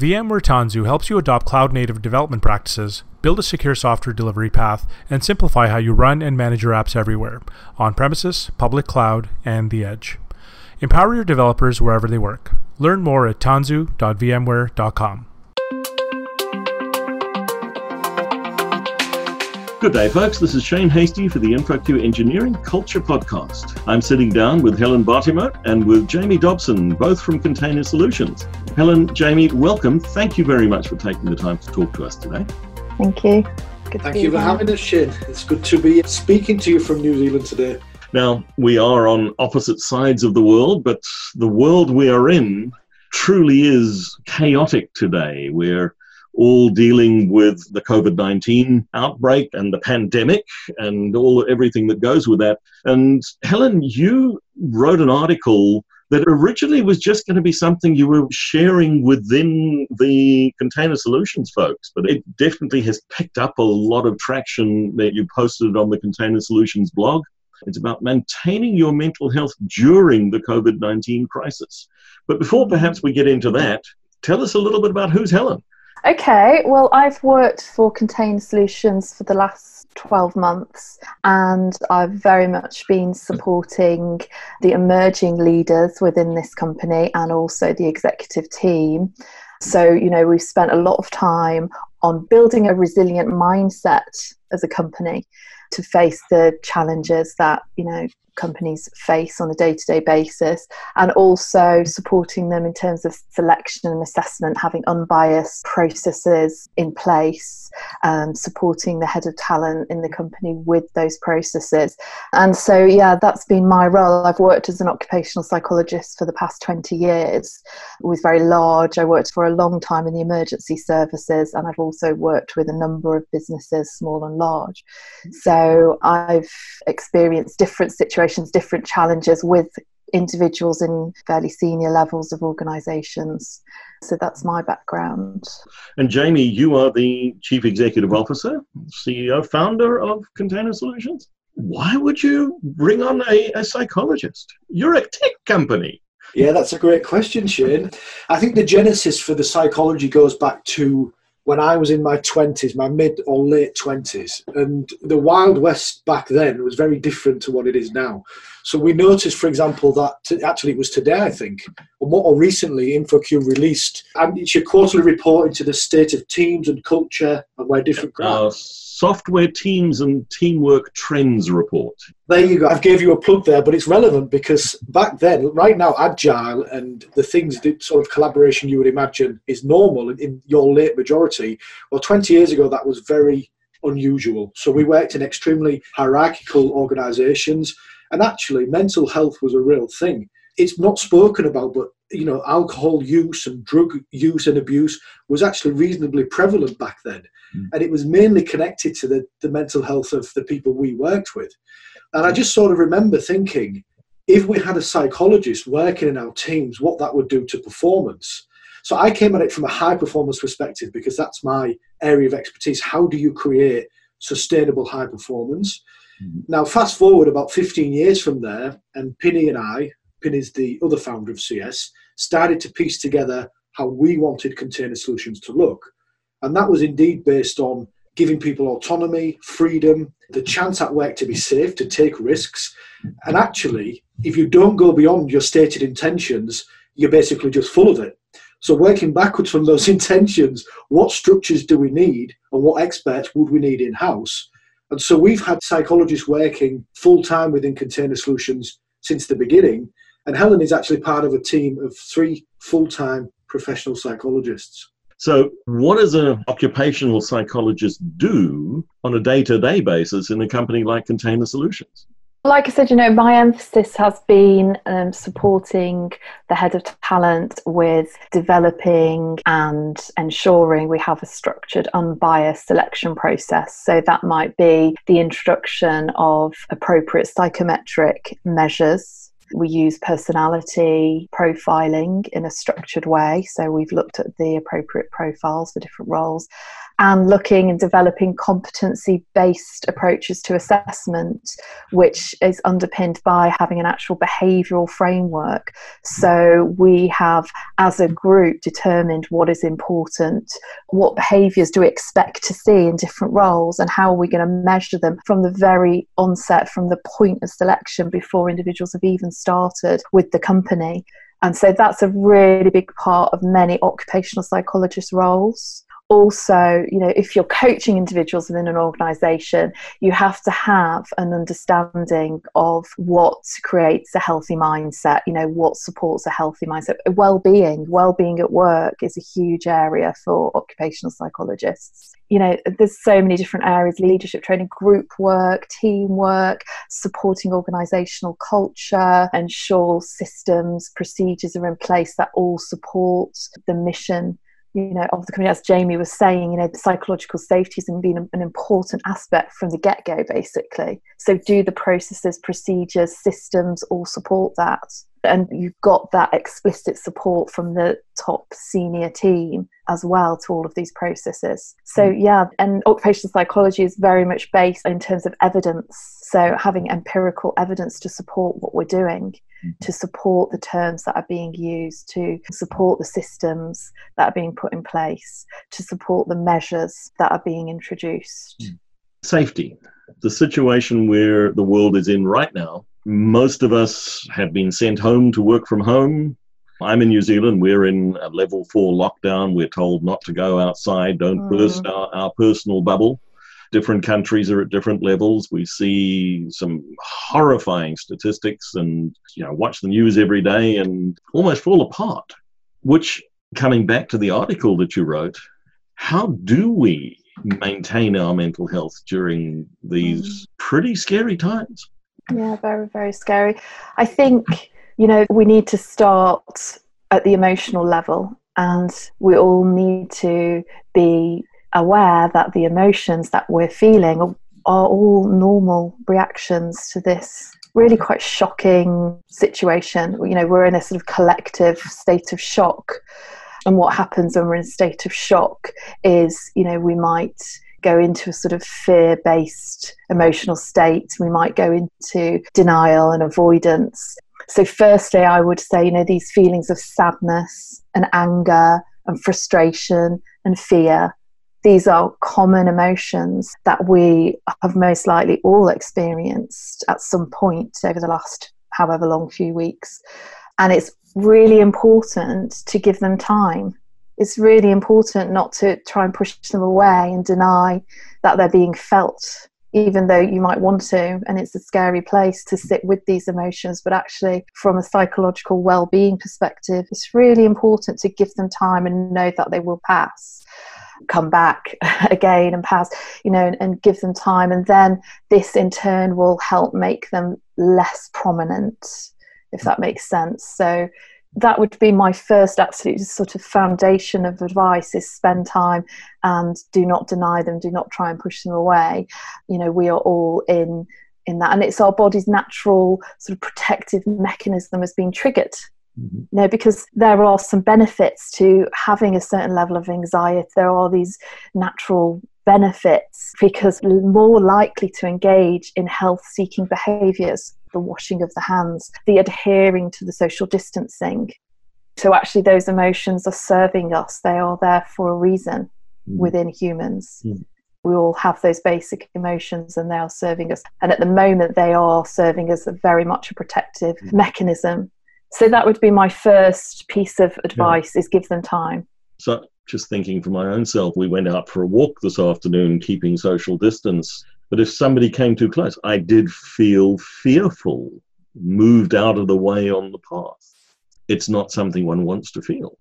VMware Tanzu helps you adopt cloud native development practices, build a secure software delivery path, and simplify how you run and manage your apps everywhere on premises, public cloud, and the edge. Empower your developers wherever they work. Learn more at tanzu.vmware.com. Good day, folks. This is Shane Hastie for the InfoQ Engineering Culture Podcast. I'm sitting down with Helen Bartimote and with Jamie Dobson, both from Container Solutions. Helen, Jamie, welcome. Thank you very much for taking the time to talk to us today. Thank you. Good Thank you for having us, Shane. It's good to be speaking to you from New Zealand today. Now, we are on opposite sides of the world, but the world we are in truly is chaotic today. We're all dealing with the COVID 19 outbreak and the pandemic and all everything that goes with that. And Helen, you wrote an article that originally was just going to be something you were sharing within the container solutions folks, but it definitely has picked up a lot of traction that you posted on the container solutions blog. It's about maintaining your mental health during the COVID 19 crisis. But before perhaps we get into that, tell us a little bit about who's Helen. Okay, well, I've worked for Container Solutions for the last 12 months, and I've very much been supporting the emerging leaders within this company and also the executive team. So, you know, we've spent a lot of time on building a resilient mindset as a company to face the challenges that, you know, companies face on a day to day basis, and also supporting them in terms of selection and assessment, having unbiased processes in place, um, supporting the head of talent in the company with those processes. And so, yeah, that's been my role. I've worked as an occupational psychologist for the past 20 years, was very large. I worked for a long time in the emergency services, and I've also worked with a number of businesses, small and large. So I've experienced different situations situations, different challenges with individuals in fairly senior levels of organisations. So that's my background. And Jamie, you are the Chief Executive Officer, CEO, founder of Container Solutions. Why would you bring on a, a psychologist? You're a tech company. Yeah, that's a great question, Shane. I think the genesis for the psychology goes back to when I was in my 20s, my mid or late 20s. And the Wild West back then was very different to what it is now. So we noticed, for example, that actually it was today, I think, or more recently, InfoQ released, and it's your quarterly report into the state of teams and culture and where different. Uh, software teams and teamwork trends report. There you go. I've gave you a plug there, but it's relevant because back then, right now, agile and the things that sort of collaboration you would imagine is normal in your late majority. Well, 20 years ago, that was very unusual. So we worked in extremely hierarchical organizations and actually, mental health was a real thing. It's not spoken about, but you know, alcohol use and drug use and abuse was actually reasonably prevalent back then. Mm. And it was mainly connected to the, the mental health of the people we worked with. And I just sort of remember thinking, if we had a psychologist working in our teams, what that would do to performance. So I came at it from a high performance perspective because that's my area of expertise. How do you create sustainable high performance? Mm-hmm. Now, fast forward about 15 years from there, and Pini and I, Pini's the other founder of CS, started to piece together how we wanted container solutions to look. And that was indeed based on giving people autonomy, freedom, the chance at work to be safe, to take risks. And actually, if you don't go beyond your stated intentions, you're basically just full of it. So, working backwards from those intentions, what structures do we need and what experts would we need in house? And so we've had psychologists working full time within Container Solutions since the beginning. And Helen is actually part of a team of three full time professional psychologists. So, what does an occupational psychologist do on a day to day basis in a company like Container Solutions? Like I said, you know, my emphasis has been um, supporting the head of talent with developing and ensuring we have a structured, unbiased selection process. So that might be the introduction of appropriate psychometric measures We use personality profiling in a structured way. So we've looked at the appropriate profiles for different roles and looking and developing competency based approaches to assessment, which is underpinned by having an actual behavioural framework. So we have, as a group, determined what is important, what behaviours do we expect to see in different roles, and how are we going to measure them from the very onset, from the point of selection before individuals have even started with the company. And so that's a really big part of many occupational psychologist roles also, you know, if you're coaching individuals within an organization, you have to have an understanding of what creates a healthy mindset, you know, what supports a healthy mindset. Well-being, well-being at work is a huge area for occupational psychologists. You know, there's so many different areas, leadership training, group work, teamwork, supporting organizational culture, ensure systems, procedures are in place that all support the mission you know, of the community, as Jamie was saying, you know, psychological safety has been an important aspect from the get go, basically. So, do the processes, procedures, systems all support that? And you've got that explicit support from the top senior team as well to all of these processes. So, mm. yeah, and occupational psychology is very much based in terms of evidence. So, having empirical evidence to support what we're doing Mm-hmm. to support the terms that are being used, to support the systems that are being put in place, to support the measures that are being introduced. Mm. Safety. The situation where the world is in right now, most of us have been sent home to work from home. I'm in New Zealand. We're in a level four lockdown. We're told not to go outside, don't mm. burst our, our personal bubble different countries are at different levels. We see some horrifying statistics and, you know, watch the news every day and almost fall apart. Which, coming back to the article that you wrote, how do we maintain our mental health during these mm. pretty scary times? Yeah, very, very scary. I think, you know, we need to start at the emotional level and we all need to be aware that the emotions that we're feeling are, all normal reactions to this really quite shocking situation. You know, we're in a sort of collective state of shock. And what happens when we're in a state of shock is, you know, we might go into a sort of fear based emotional state. We might go into denial and avoidance. So, firstly, I would say, you know, these feelings of sadness and anger and frustration and fear these are common emotions that we have most likely all experienced at some point over the last however long few weeks. And it's really important to give them time. It's really important not to try and push them away and deny that they're being felt, even though you might want to. And it's a scary place to sit with these emotions. But actually, from a psychological well being perspective, it's really important to give them time and know that they will pass come back again and pass, you know, and, and give them time. And then this in turn will help make them less prominent, if that makes sense. So that would be my first absolute sort of foundation of advice is spend time and do not deny them do not try and push them away you know we are all in in that and it's our body's natural sort of protective mechanism has been triggered Mm-hmm. No, because there are some benefits to having a certain level of anxiety. There are these natural benefits because more likely to engage in health seeking behaviors, the washing of the hands, the adhering to the social distancing. So, actually, those emotions are serving us, they are there for a reason mm. within humans. Mm. We all have those basic emotions and they are serving us. And at the moment, they are serving as a very much a protective mm. mechanism so that would be my first piece of advice yeah. is give them time. So just thinking for my own self, we went out for a walk this afternoon, keeping social distance. But if somebody came too close, I did feel fearful, moved out of the way on the path. It's not something one wants to feel.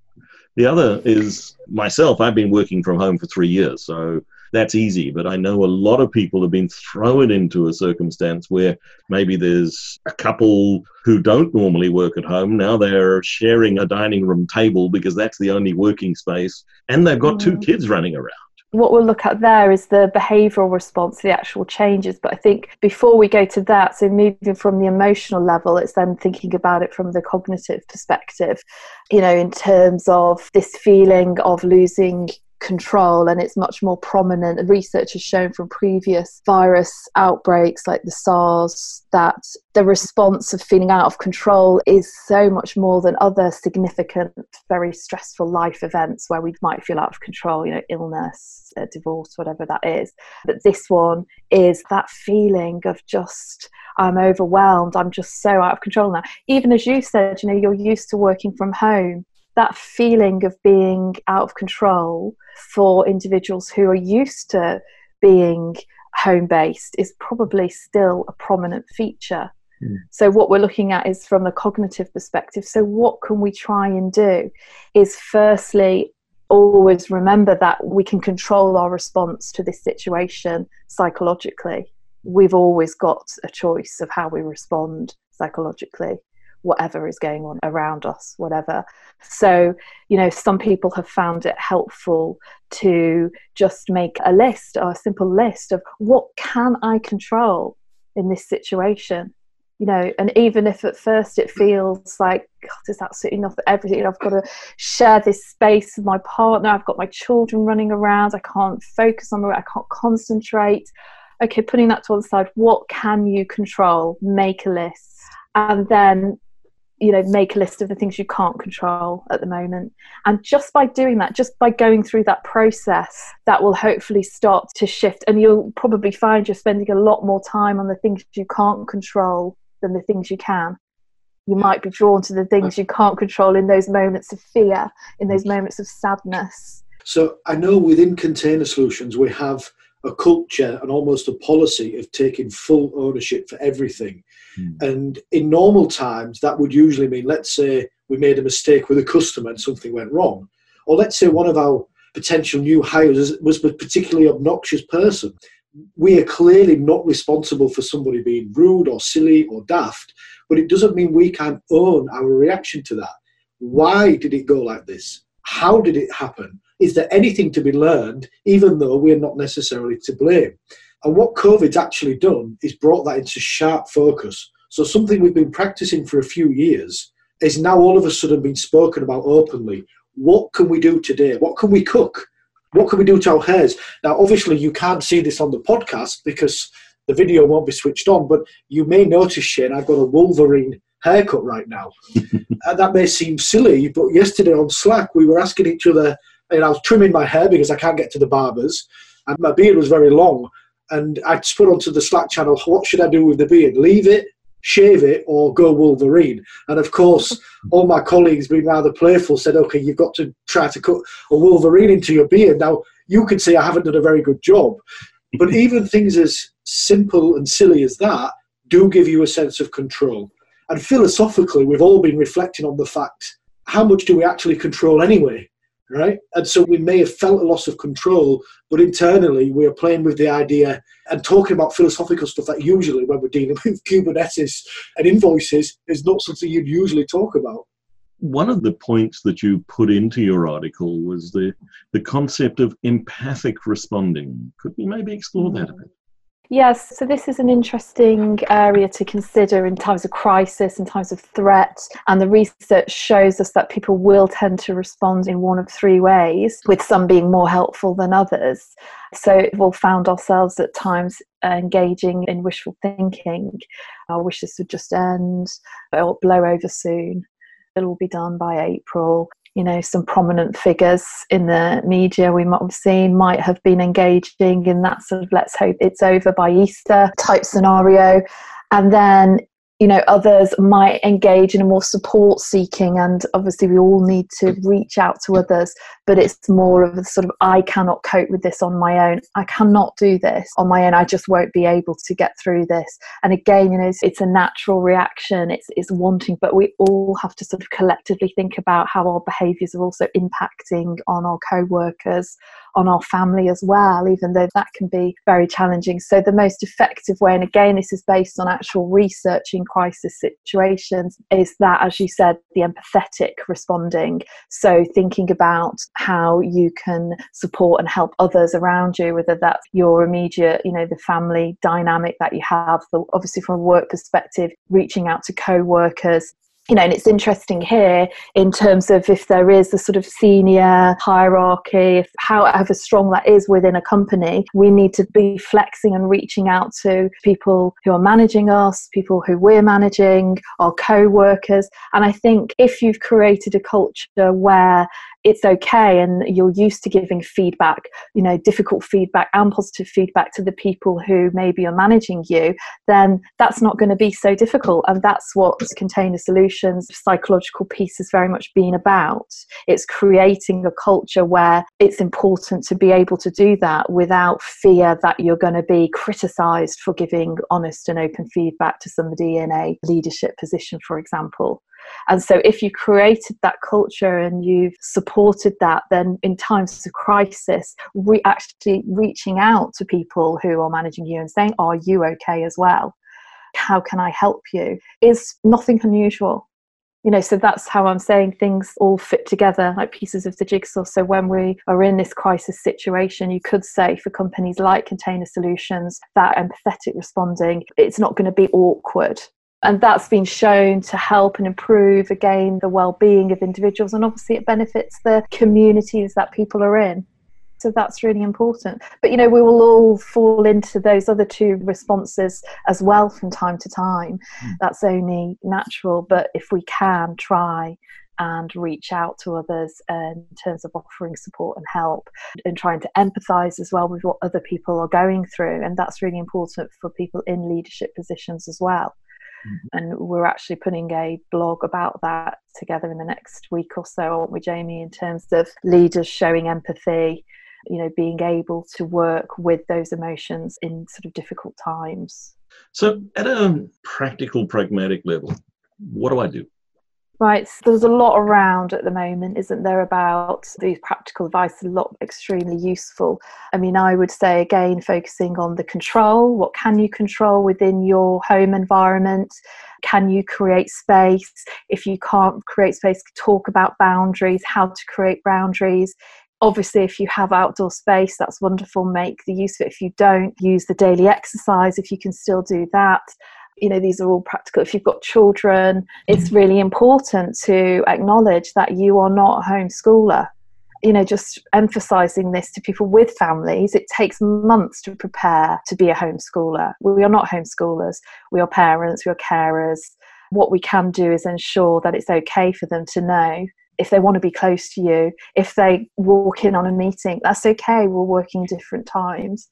The other is myself. I've been working from home for three years, so that's easy. But I know a lot of people have been thrown into a circumstance where maybe there's a couple who don't normally work at home. Now they're sharing a dining room table because that's the only working space, and they've got mm. two kids running around. What we'll look at there is the behavioral response the actual changes. But I think before we go to that, so moving from the emotional level, it's then thinking about it from the cognitive perspective, you know, in terms of this feeling of losing control and it's much more prominent. Research has shown from previous virus outbreaks like the SARS that the response of feeling out of control is so much more than other significant, very stressful life events where we might feel out of control, you know, illness, divorce, whatever that is. But this one is that feeling of just, I'm overwhelmed, I'm just so out of control now. Even as you said, you know, you're used to working from home that feeling of being out of control for individuals who are used to being home based is probably still a prominent feature. Mm. So, what we're looking at is from a cognitive perspective. So, what can we try and do? Is firstly, always remember that we can control our response to this situation psychologically. We've always got a choice of how we respond psychologically whatever is going on around us, whatever. So, you know, some people have found it helpful to just make a list or a simple list of what can I control in this situation. You know, and even if at first it feels like God, there's absolutely nothing, everything, I've got to share this space with my partner, I've got my children running around, I can't focus on it, I can't concentrate. Okay, putting that to one side, what can you control? Make a list and then you know make a list of the things you can't control at the moment. And just by doing that just by going through that process that will hopefully start to shift. And you'll probably find you're spending a lot more time on the things you can't control than the things you can. You might be drawn to the things you can't control in those moments of fear in those mm. moments of sadness. So i know within container solutions we have a culture and almost a policy of taking full ownership for everything. Mm. And in normal times, that would usually mean, let's say we made a mistake with a customer and something went wrong. Or let's say one of our potential new hires was a particularly obnoxious person. We are clearly not responsible for somebody being rude or silly or daft, but it doesn't mean we can't own our reaction to that. Why did it go like this? How did it happen? Is there anything to be learned, even though we're not necessarily to blame? And what COVID's actually done is brought that into sharp focus. So something we've been practicing for a few years is now all of a sudden being spoken about openly. What can we do today? What can we cook? What can we do to our hairs? Now, obviously, you can't see this on the podcast because the video won't be switched on, but you may notice, Shane, I've got a Wolverine haircut right now. and uh, that may seem silly, but yesterday on Slack, we were asking each other and I was trimming my hair because I can't get to the barbers, and my beard was very long. And I just put onto the Slack channel, what should I do with the beard? Leave it, shave it, or go Wolverine? And of course, all my colleagues, being rather playful, said, okay, you've got to try to cut a Wolverine into your beard. Now, you could say I haven't done a very good job, but even things as simple and silly as that do give you a sense of control. And philosophically, we've all been reflecting on the fact how much do we actually control anyway? Right? And so we may have felt a loss of control, but internally we are playing with the idea and talking about philosophical stuff that usually when we're dealing with Kubernetes and invoices is not something you'd usually talk about. One of the points that you put into your article was the, the concept of empathic responding. Could we maybe explore that a bit? Yes, so this is an interesting area to consider in times of crisis, in times of threat. And the research shows us that people will tend to respond in one of three ways, with some being more helpful than others. So we've found ourselves at times uh, engaging in wishful thinking. I wish this would just end, it'll blow over soon, it'll all be done by April you know some prominent figures in the media we might have seen might have been engaging in that sort of let's hope it's over by easter type scenario. And then you know others might engage in a more support seeking and obviously we all need to reach out to others but it's more of a sort of i cannot cope with this on my own i cannot do this on my own i just won't be able to get through this and again you know it's, it's a natural reaction it's, it's wanting but we all have to sort of collectively think about how our behaviors are also impacting on our co-workers on our family as well, even though that can be very challenging. So, the most effective way, and again, this is based on actual research in crisis situations, is that, as you said, the empathetic responding. So, thinking about how you can support and help others around you, whether that's your immediate, you know, the family dynamic that you have, the, obviously from a work perspective, reaching out to co workers, you know, and it's interesting here in terms of if there is a sort of senior hierarchy, if however strong that is within a company, we need to be flexing and reaching out to people who are managing us, people who we're managing, our co-workers. And I think if you've created a culture where it's okay and you're used to giving feedback you know difficult feedback and positive feedback to the people who maybe are managing you then that's not going to be so difficult and that's what container solutions psychological piece has very much been about. It's creating a culture where it's important to be able to do that without fear that you're going to be criticized for giving honest and open feedback to somebody in a leadership position for example and so, if you created that culture and you've supported that, then in times of crisis, we actually reaching out to people who are managing you and saying, Are you okay as well? How can I help you? is nothing unusual. You know, so that's how I'm saying things all fit together like pieces of the jigsaw. So, when we are in this crisis situation, you could say for companies like Container Solutions, that empathetic responding, it's not going to be awkward and that's been shown to help and improve again the well-being of individuals and obviously it benefits the communities that people are in. So that's really important. But you know we will all fall into those other two responses as well from time to time. Mm. that's only natural but if we can try and reach out to others in terms of offering support and help and trying to empathize as well with what other people are going through and that's really important for people in leadership positions as well Mm-hmm. And we're actually putting a blog about that together in the next week or so, aren't we, Jamie, in terms of leaders showing empathy, you know, being able to work with those emotions in sort of difficult times. So, at a practical, pragmatic level, what do I do? Right, so there's a lot around at the moment, isn't there, about these practical advice, a lot extremely useful. I mean, I would say again, focusing on the control what can you control within your home environment? Can you create space? If you can't create space, talk about boundaries, how to create boundaries obviously if you have outdoor space that's wonderful make the use of it if you don't use the daily exercise if you can still do that you know these are all practical. If you've got children it's mm-hmm. really important to acknowledge that you are not a homeschooler. You know just emphasizing this to people with families it takes months to prepare to be a homeschooler. We are not homeschoolers. We are parents we are carers. What we can do is ensure that it's okay for them to know if they want to be close to you if they walk in on a meeting that's okay we're working different times.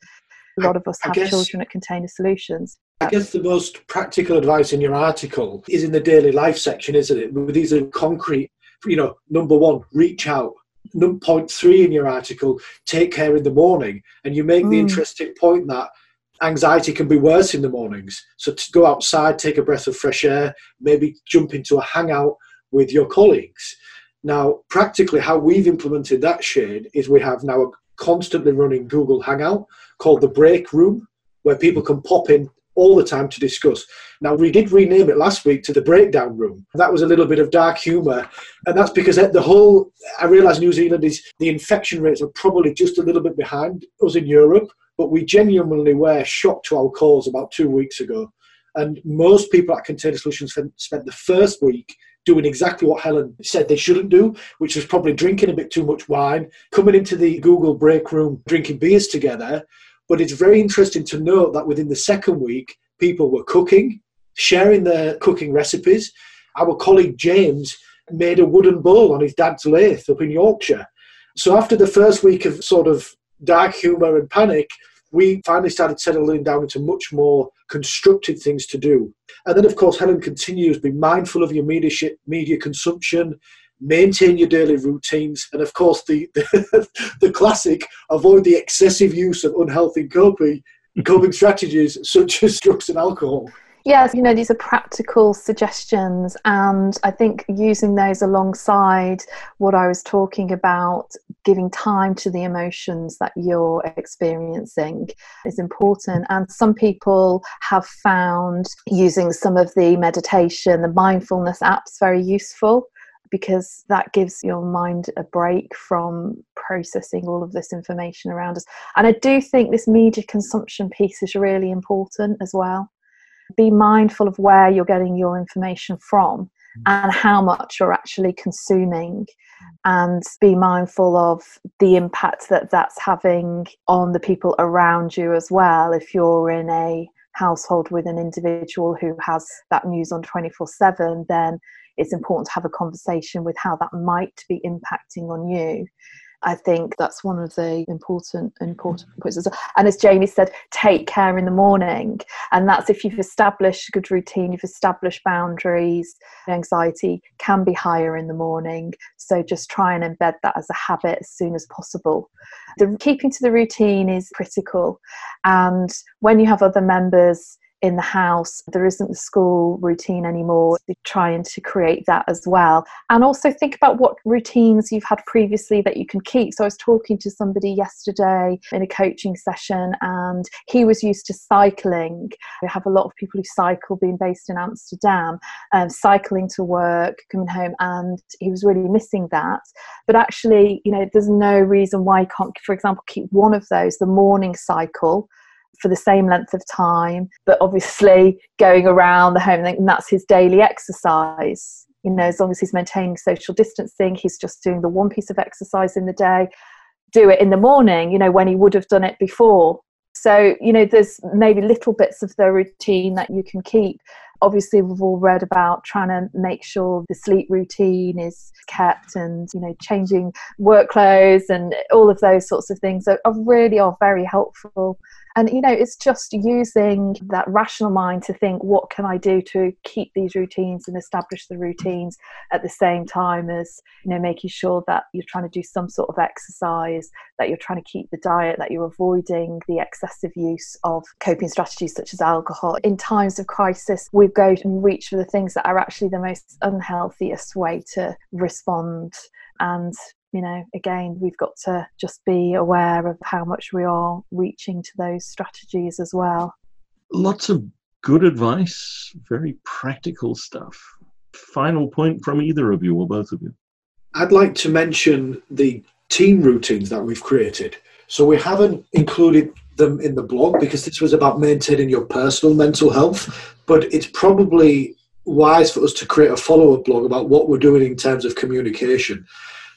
A lot of us have guess, children at Container Solutions. I guess the most practical advice in your article is in the daily life section, isn't it? These are concrete, you know, number one, reach out. Number Point three in your article, take care in the morning. And you make mm. the interesting point that anxiety can be worse in the mornings. So to go outside, take a breath of fresh air, maybe jump into a hangout with your colleagues. Now, practically, how we've implemented that Shane is we have now a constantly running Google Hangout called the Break Room, where people can pop in all the time to discuss. Now, we did rename it last week to the Breakdown Room. That was a little bit of dark humour, and that's because the whole, I realise New Zealand is, the infection rates are probably just a little bit behind us in Europe, but we genuinely were shocked to our cause about two weeks ago. And most people at Container Solutions spent the first week doing exactly what Helen said they shouldn't do, which was probably drinking a bit too much wine, coming into the Google break room, drinking beers together. But it's very interesting to note that within the second week, people were cooking, sharing their cooking recipes. Our colleague James made a wooden bowl on his dad's lathe up in Yorkshire. So after the first week of sort of dark humour and panic, we finally started settling down into much more constructed things to do. And then, of course, Helen continues be mindful of your media, media consumption, maintain your daily routines, and of course, the, the, the classic avoid the excessive use of unhealthy coping, coping strategies such as drugs and alcohol. Yes, you know, these are practical suggestions, and I think using those alongside what I was talking about, giving time to the emotions that you're experiencing is important. And some people have found using some of the meditation, the mindfulness apps very useful because that gives your mind a break from processing all of this information around us. And I do think this media consumption piece is really important as well. Be mindful of where you're getting your information from mm. and how much you're actually consuming and be mindful of the impact that that's having on the people around you as well if you're in a household with an individual who has that news on 24 7 then it's important to have a conversation with how that might be impacting on you I think that's one of the important important mm-hmm. points. And as Jamie said, take care in the morning, and that's if you've established a good routine, you've established boundaries. Anxiety can be higher in the morning, so just try and embed that as a habit as soon as possible. The keeping to the routine is critical, and when you have other members in the house. There isn't the school routine anymore. You're trying to create that as well. And also think about what routines you've had previously that you can keep. So I was talking to somebody yesterday in a coaching session and he was used to cycling. We have a lot of people who cycle being based in Amsterdam, um, cycling to work, coming home, and he was really missing that. But actually, you know, there's no reason why you can't, for example, keep one of those, the morning cycle for the same length of time, but obviously going around the home, and that's his daily exercise. You know, as long as he's maintaining social distancing, he's just doing the one piece of exercise in the day. Do it in the morning, you know, when he would have done it before. So, you know, there's maybe little bits of the routine that you can keep. Obviously, we've all read about trying to make sure the sleep routine is kept and, you know, changing work clothes and all of those sorts of things are, are really are very helpful and you know it's just using that rational mind to think what can i do to keep these routines and establish the routines at the same time as you know making sure that you're trying to do some sort of exercise that you're trying to keep the diet that you're avoiding the excessive use of coping strategies such as alcohol. In times of crisis we go and reach for the things that are actually the most unhealthiest way to respond and you know, again, we've got to just be aware of how much we are reaching to those strategies as well. Lots of good advice, very practical stuff. Final point from either of you or both of you. I'd like to mention the team routines that we've created. So we haven't included them in the blog because this was about maintaining your personal mental health, but it's probably wise for us to create a follow up blog about what we're doing in terms of communication.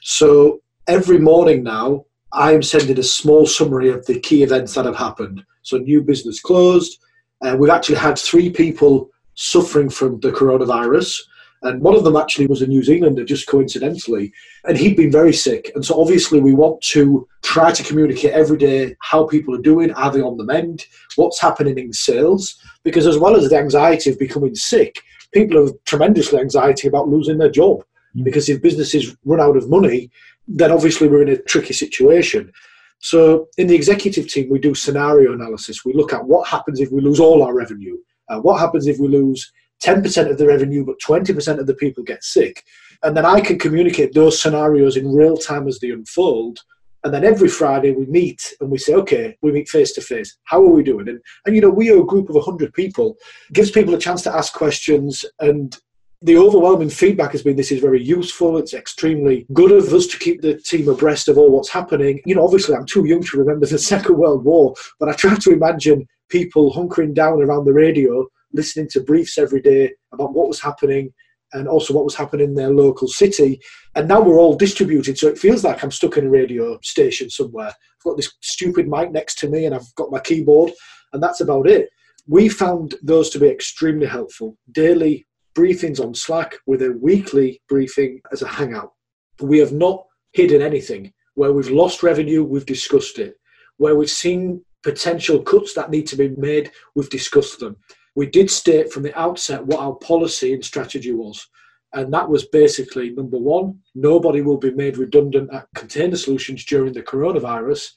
So every morning now, I'm sending a small summary of the key events that have happened. So new business closed. Uh, we've actually had three people suffering from the coronavirus. And one of them actually was a New Zealander, just coincidentally. And he'd been very sick. And so obviously, we want to try to communicate every day how people are doing. Are they on the mend? What's happening in sales? Because as well as the anxiety of becoming sick, people have tremendously anxiety about losing their job. Because if businesses run out of money, then obviously we're in a tricky situation. So in the executive team, we do scenario analysis. We look at what happens if we lose all our revenue. Uh, what happens if we lose 10% of the revenue, but 20% of the people get sick? And then I can communicate those scenarios in real time as they unfold. And then every Friday we meet and we say, okay, we meet face to face. How are we doing? And, and you know, we are a group of 100 people, gives people a chance to ask questions and the overwhelming feedback has been this is very useful. It's extremely good of us to keep the team abreast of all what's happening. You know, obviously, I'm too young to remember the Second World War, but I try to imagine people hunkering down around the radio, listening to briefs every day about what was happening and also what was happening in their local city. And now we're all distributed, so it feels like I'm stuck in a radio station somewhere. I've got this stupid mic next to me and I've got my keyboard, and that's about it. We found those to be extremely helpful. Daily briefings on Slack with a weekly briefing as a hangout. We have not hidden anything. Where we've lost revenue, we've discussed it. Where we've seen potential cuts that need to be made, we've discussed them. We did state from the outset what our policy and strategy was. And that was basically number one, nobody will be made redundant at container solutions during the coronavirus.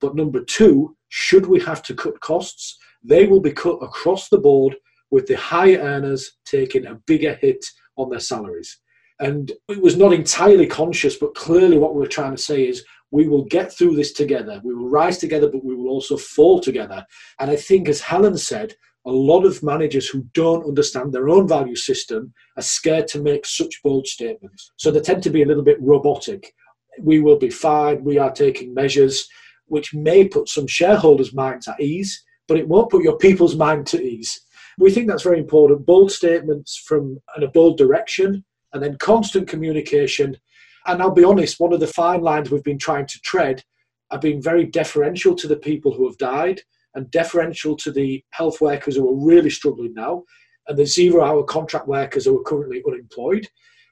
But number two, should we have to cut costs, they will be cut across the board with the high earners taking a bigger hit on their salaries. And it was not entirely conscious, but clearly what we are trying to say is we will get through this together. We will rise together, but we will also fall together. And I think, as Helen said, a lot of managers who don't understand their own value system are scared to make such bold statements. So they tend to be a little bit robotic. We will be fine, we are taking measures, which may put some shareholders' minds at ease, but it won't put your people's mind to ease. We think that's very important. Bold statements from and a bold direction, and then constant communication. And I'll be honest, one of the fine lines we've been trying to tread are being very deferential to the people who have died and deferential to the health workers who are really struggling now and the zero hour contract workers who are currently unemployed.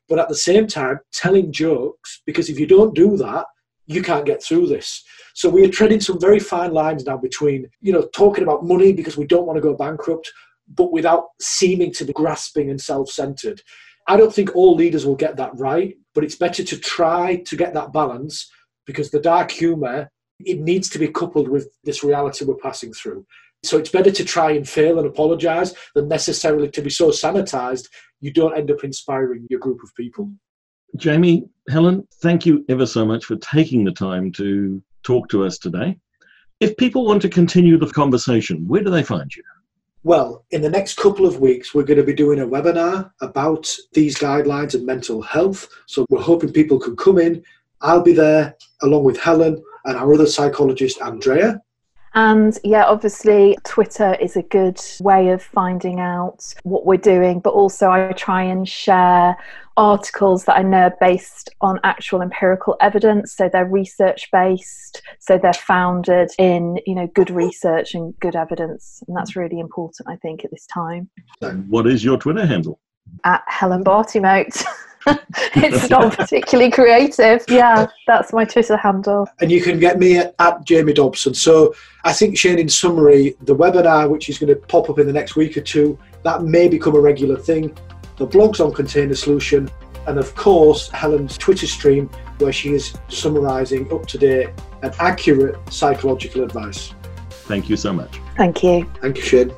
But at the same time, telling jokes, because if you don't do that, you can't get through this. So we are treading some very fine lines now between, you know, talking about money because we don't want to go bankrupt, but without seeming to be grasping and self centered. I don't think all leaders will get that right, but it's better to try to get that balance because the dark humor it needs to be coupled with this reality we're passing through. So it's better to try and fail and apologize than necessarily to be so sanitized you don't end up inspiring your group of people. Jamie, Helen, thank you ever so much for taking the time to talk to us today. If people want to continue the conversation, where do they find you? Well, in the next couple of weeks, we're going to be doing a webinar about these guidelines and mental health. So we're hoping people can come in. I'll be there along with Helen and our other psychologist, Andrea. And yeah, obviously, Twitter is a good way of finding out what we're doing, but also I try and share articles that I know are based on actual empirical evidence. So they're research based, so they're founded in you know good research and good evidence, and that's really important, I think, at this time. What is your Twitter handle? At Helen Bartimote. it's not particularly creative. Yeah, that's my Twitter handle. And you can get me at, at, Jamie Dobson. So I think, Shane, in summary, the webinar, which is going to pop up in the next week or two, that may become a regular thing. The blogs on Container Solution, and of course, Helen's Twitter stream, where she is summarising up to date and accurate psychological advice. Thank you so much. Thank you. Thank you, Shane.